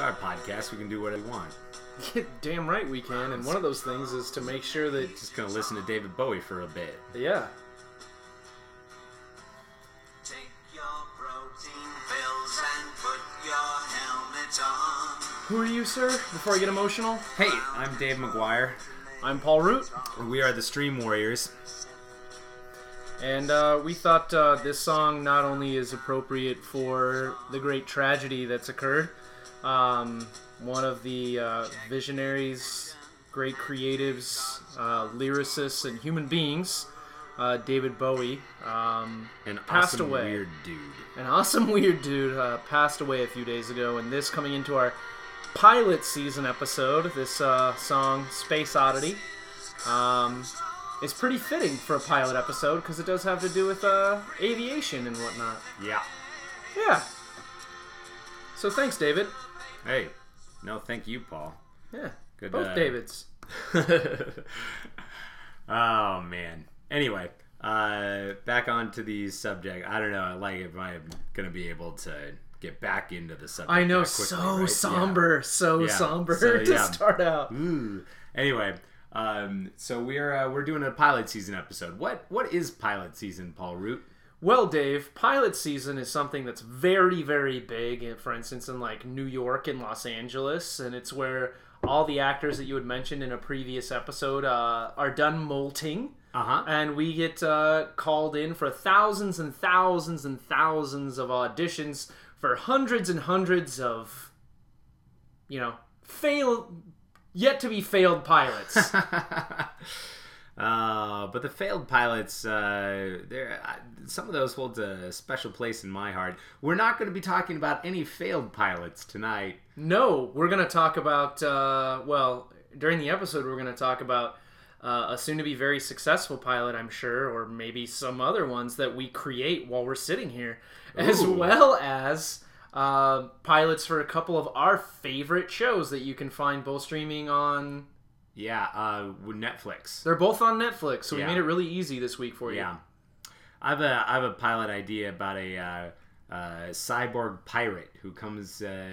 Tom. It's our podcast. We can do whatever we want. Damn right we can. And one of those things is to make sure that Just gonna listen to David Bowie for a bit. yeah. Take your protein pills and put your helmet on. Who are you, sir? Before I get emotional, Hey, I'm Dave McGuire. I'm Paul Root, We are the Stream Warriors. and uh, we thought uh, this song not only is appropriate for the great tragedy that's occurred. Um, one of the uh, visionaries, great creatives, uh, lyricists, and human beings, uh, David Bowie, um, An Passed awesome away. weird dude. an awesome weird dude uh, passed away a few days ago and this coming into our pilot season episode this uh, song space oddity um, is pretty fitting for a pilot episode because it does have to do with uh, aviation and whatnot Yeah. yeah so thanks david Hey. No, thank you, Paul. yeah Good, both uh, davids oh man. Anyway, uh, back onto the subject. I don't know. I like if I'm gonna be able to get back into the subject. i know quickly, so right? somber so Yeah. somber So, to yeah. start out Ooh. Anyway, um, so we're uh, we're doing a pilot season episode. What what is pilot season, Paul Root? Well, Dave, pilot season is something that's very, very big. uh, For instance, in like New York and Los Angeles, and it's where all the actors that you had mentioned in a previous episode uh, are done molting, Uh huh. and we get uh, called in for thousands and thousands and thousands of auditions for hundreds and hundreds of, you know, fail, yet to be failed pilots. Uh, but the failed pilots, uh, there, uh, some of those hold a special place in my heart. We're not going to be talking about any failed pilots tonight. No, we're going to talk about, uh, well, during the episode, we're going to talk about uh, a soon to be very successful pilot, I'm sure, or maybe some other ones that we create while we're sitting here, as well as uh, pilots for a couple of our favorite shows that you can find both streaming on. Yeah, uh, with Netflix. They're both on Netflix, so we made it really easy this week for you. Yeah, I have a I have a pilot idea about a uh, uh, cyborg pirate who comes uh,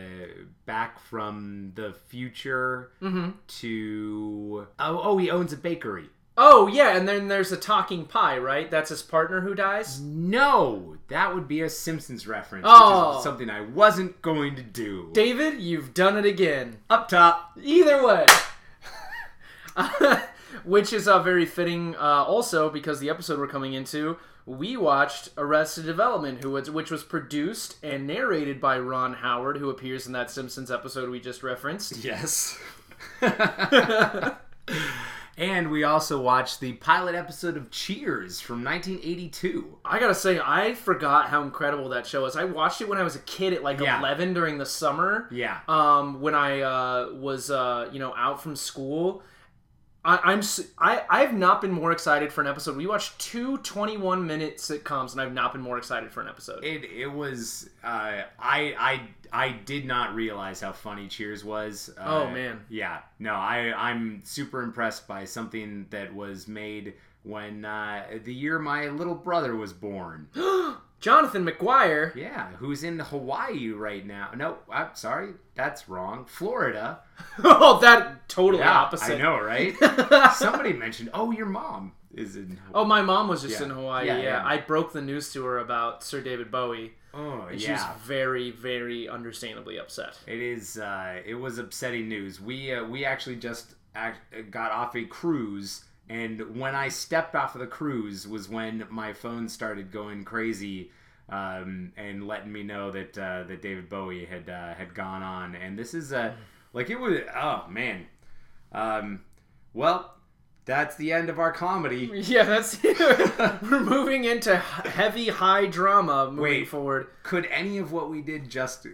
back from the future Mm-hmm. to oh oh he owns a bakery. Oh, yeah, and then there's a talking pie, right? That's his partner who dies? No, that would be a Simpsons reference, Oh. something I wasn't going to do. David, you've done it again. Up top. Either way. Which is uh, very fitting uh, also because the episode we're coming into, we watched Arrested Development, who was, which was produced and narrated by Ron Howard, who appears in that Simpsons episode we just referenced. Yes. and we also watched the pilot episode of Cheers from 1982. I gotta say, I forgot how incredible that show is. I watched it when I was a kid at like Yeah. 11 during the summer. Yeah. um, when I uh, was uh, you know out from school. I, I'm s- I I've not been more excited for an episode. We watched two 21 minute sitcoms, and I've not been more excited for an episode. It it was uh, I I I did not realize how funny Cheers was. Uh, Oh, man. Yeah, no, I I'm super impressed by something that was made when uh, the year my little brother was born. Jonathan McGuire. Yeah, who's in Hawaii right now? No, I'm sorry, that's wrong. Florida. oh, that totally Yeah, opposite. I know, right? Somebody mentioned, oh, your mom is in. Hawaii. Oh, my mom was just Yeah. in Hawaii. Yeah, Yeah. I broke the news to her about Sir David Bowie, Oh, and yeah. she's very, very understandably upset. It is. Uh, it was upsetting news. We uh, we actually just act, got off a cruise, and when I stepped off of the cruise was when my phone started going crazy, um, and letting me know that uh, that David Bowie had uh, had gone on. And this is uh, like it was. Oh man. Um, well, that's the end of our comedy. Yeah, that's we're moving into heavy high drama moving Wait. forward. Could any of what we did just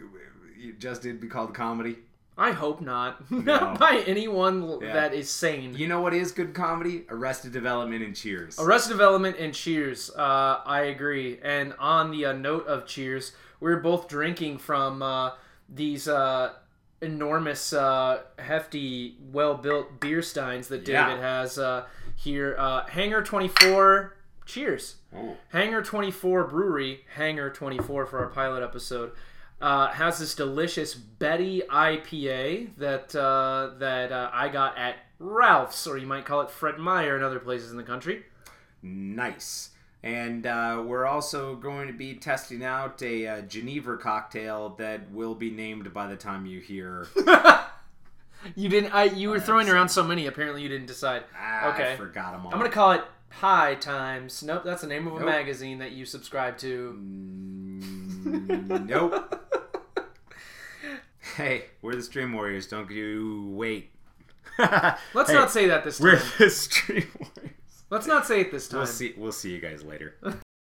just did be called comedy? I hope not. No. Not by anyone Yeah. that is sane. You know what is good comedy? Arrested Development and Cheers. Arrested Development and Cheers. Uh, I agree. And on the uh, note of Cheers, we are both drinking from uh, these uh, enormous, uh, hefty, well-built beer steins that Yeah. David has uh, here. Uh, Hangar 24. Cheers. Oh. Hangar 24 Brewery. Hangar 24 for our pilot episode. Uh, has this delicious Betty IPA that uh, that uh, I got at Ralph's, or you might call it Fred Meyer in other places in the country. Nice. And uh, we're also going to be testing out a uh, Geneva cocktail that will be named by the time you hear. You didn't. I you were throwing around so many. Apparently, you didn't decide. Ah, Okay. I forgot them all. I'm gonna call it High Times. Nope, that's the name of a Nope. magazine that you subscribe to. Mm, nope. Hey, we're the Stream Warriors. Don't you wait. Let's Hey, not say that this time. We're the Stream Warriors. Let's not say it this time. We'll see. We'll see you guys later.